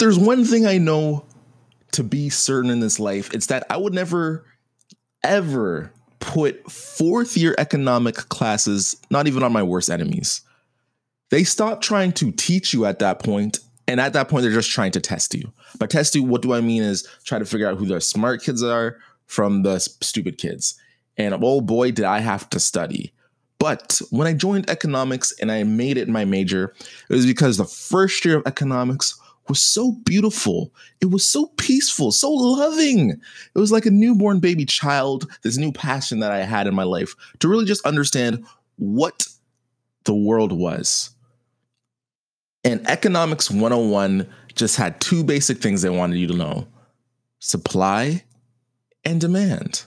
there's one thing I know to be certain in this life, it's that I would never, ever put fourth year economic classes not even on my worst enemies. They stop trying to teach you at that point, and at that point, they're just trying to test you. By test you, what do I mean is try to figure out who the smart kids are from the stupid kids. And oh boy, did I have to study. But when I joined economics and I made it my major, it was because the first year of economics was so beautiful. It was so peaceful, so loving. It was like a newborn baby child, this new passion that I had in my life to really just understand what the world was. And Economics 101 just had two basic things they wanted you to know supply and demand.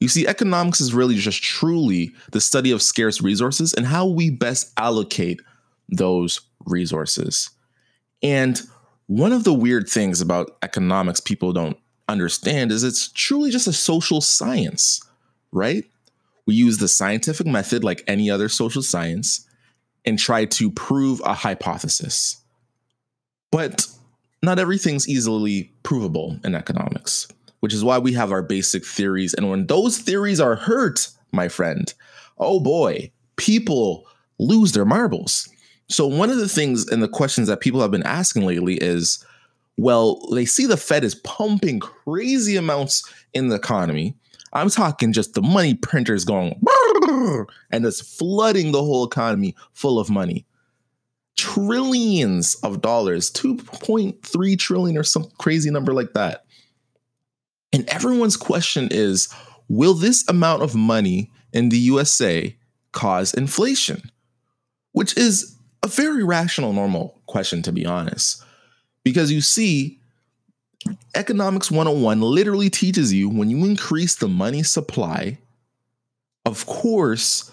You see, economics is really just truly the study of scarce resources and how we best allocate those resources. And one of the weird things about economics people don't understand is it's truly just a social science, right? We use the scientific method like any other social science and try to prove a hypothesis. But not everything's easily provable in economics, which is why we have our basic theories. And when those theories are hurt, my friend, oh boy, people lose their marbles. So, one of the things and the questions that people have been asking lately is well, they see the Fed is pumping crazy amounts in the economy. I'm talking just the money printers going and it's flooding the whole economy full of money. Trillions of dollars, 2.3 trillion or some crazy number like that. And everyone's question is will this amount of money in the USA cause inflation? Which is a very rational, normal question, to be honest. Because you see, Economics 101 literally teaches you when you increase the money supply, of course,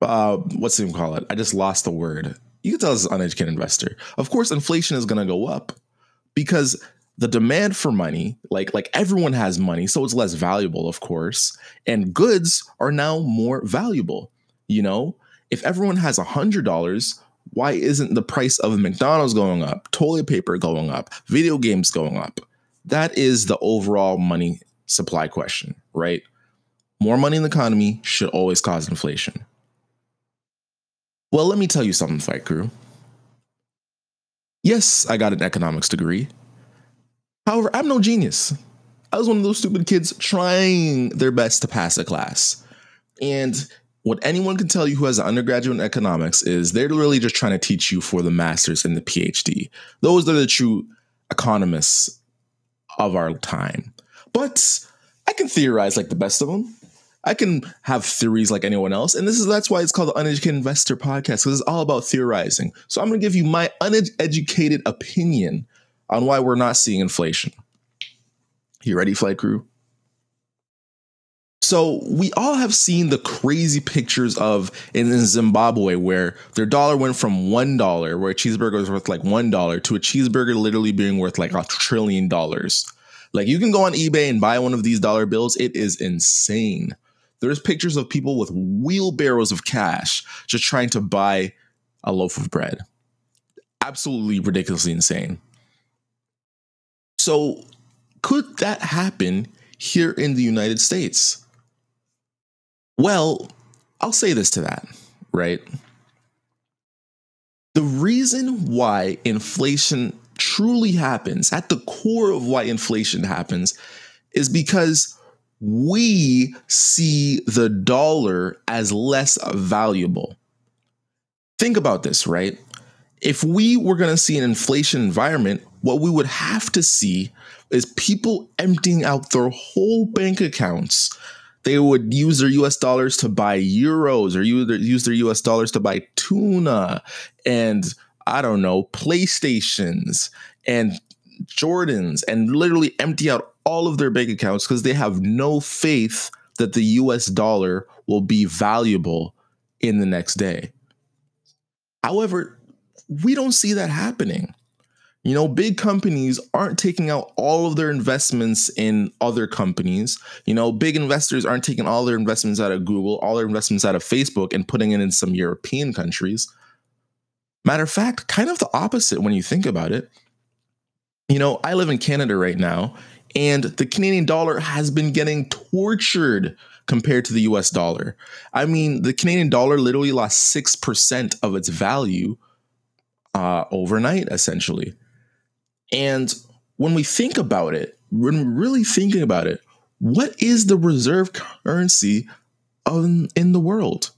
uh, what's even call it? I just lost the word. You can tell this is uneducated investor. Of course, inflation is going to go up because the demand for money, like like everyone has money, so it's less valuable, of course, and goods are now more valuable. You know, if everyone has a hundred dollars, why isn't the price of McDonald's going up, toilet paper going up, video games going up? That is the overall money supply question, right? More money in the economy should always cause inflation. Well, let me tell you something, Fight Crew. Yes, I got an economics degree. However, I'm no genius. I was one of those stupid kids trying their best to pass a class. And what anyone can tell you who has an undergraduate in economics is they're really just trying to teach you for the master's and the PhD. Those are the true economists of our time. But I can theorize like the best of them. I can have theories like anyone else. And this is that's why it's called the Uneducated Investor Podcast, because it's all about theorizing. So I'm gonna give you my uneducated opinion on why we're not seeing inflation. You ready, flight crew? So we all have seen the crazy pictures of in, Zimbabwe where their dollar went from one dollar, where a cheeseburger was worth like one dollar, to a cheeseburger literally being worth like a trillion dollars. Like you can go on eBay and buy one of these dollar bills. It is insane. There's pictures of people with wheelbarrows of cash just trying to buy a loaf of bread. Absolutely ridiculously insane. So, could that happen here in the United States? Well, I'll say this to that, right? The reason why inflation truly happens, at the core of why inflation happens, is because we see the dollar as less valuable. Think about this, right? If we were going to see an inflation environment, what we would have to see is people emptying out their whole bank accounts they would use their US dollars to buy euros or use their US dollars to buy tuna and I don't know, PlayStations and Jordans and literally empty out all of their bank accounts because they have no faith that the US dollar will be valuable in the next day. However, we don't see that happening. You know, big companies aren't taking out all of their investments in other companies. You know, big investors aren't taking all their investments out of Google, all their investments out of Facebook, and putting it in some European countries. Matter of fact, kind of the opposite when you think about it. You know, I live in Canada right now, and the Canadian dollar has been getting tortured compared to the US dollar. I mean, the Canadian dollar literally lost 6% of its value uh, overnight, essentially. And when we think about it, when we're really thinking about it, what is the reserve currency in the world?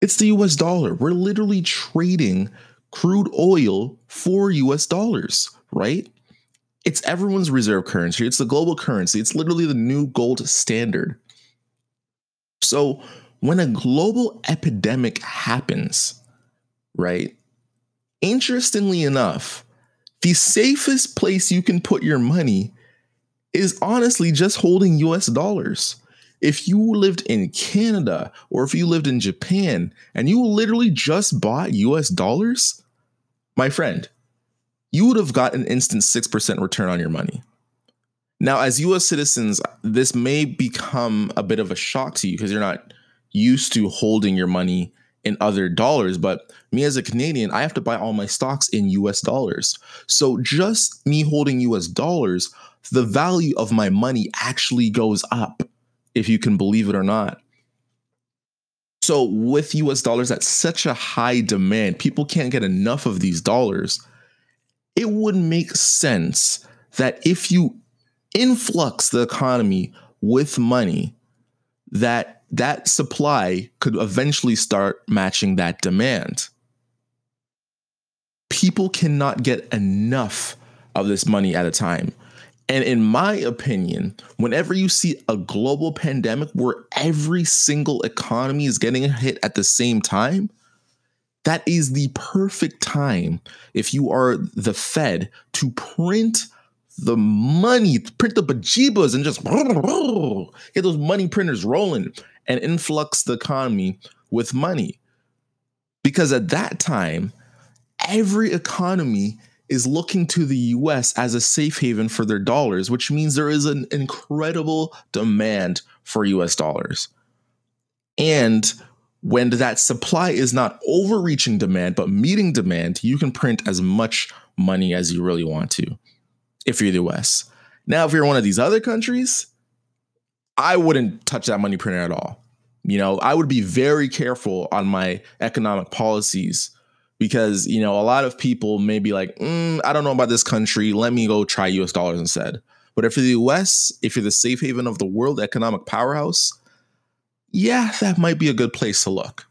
It's the US dollar. We're literally trading crude oil for US dollars, right? It's everyone's reserve currency. It's the global currency. It's literally the new gold standard. So, when a global epidemic happens, right? Interestingly enough, the safest place you can put your money is honestly just holding US dollars. If you lived in Canada or if you lived in Japan and you literally just bought US dollars, my friend, you would have got an instant 6% return on your money. Now, as US citizens, this may become a bit of a shock to you because you're not used to holding your money in other dollars. But me as a Canadian, I have to buy all my stocks in US dollars. So just me holding US dollars, the value of my money actually goes up, if you can believe it or not. So with US dollars at such a high demand, people can't get enough of these dollars. It would make sense that if you influx the economy with money, that that supply could eventually start matching that demand. People cannot get enough of this money at a time. And in my opinion, whenever you see a global pandemic where every single economy is getting hit at the same time, that is the perfect time if you are the Fed to print the money, print the bajibas and just get those money printers rolling and influx the economy with money. Because at that time, every economy is looking to the US as a safe haven for their dollars, which means there is an incredible demand for US dollars. And when that supply is not overreaching demand, but meeting demand, you can print as much money as you really want to if you're the US. Now, if you're one of these other countries, I wouldn't touch that money printer at all. You know, I would be very careful on my economic policies because, you know, a lot of people may be like, mm, I don't know about this country. Let me go try US dollars instead. But if you're the US, if you're the safe haven of the world economic powerhouse, yeah, that might be a good place to look.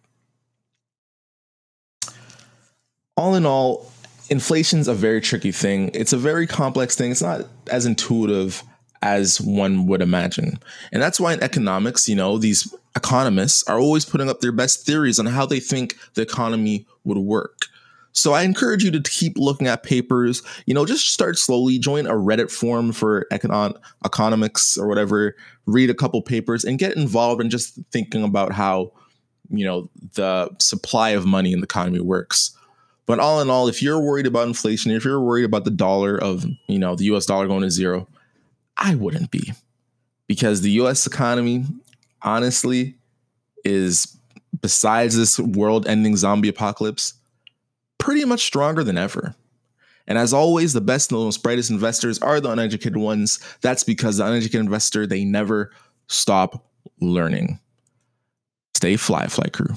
All in all, inflation's a very tricky thing. It's a very complex thing. It's not as intuitive as one would imagine. And that's why in economics, you know, these economists are always putting up their best theories on how they think the economy would work. So I encourage you to keep looking at papers. You know, just start slowly. Join a Reddit forum for econ- economics or whatever. Read a couple papers and get involved in just thinking about how, you know, the supply of money in the economy works. But all in all, if you're worried about inflation, if you're worried about the dollar of, you know, the US dollar going to zero, I wouldn't be. Because the US economy, honestly, is besides this world ending zombie apocalypse, pretty much stronger than ever. And as always, the best and the most brightest investors are the uneducated ones. That's because the uneducated investor, they never stop learning. Stay fly, fly crew.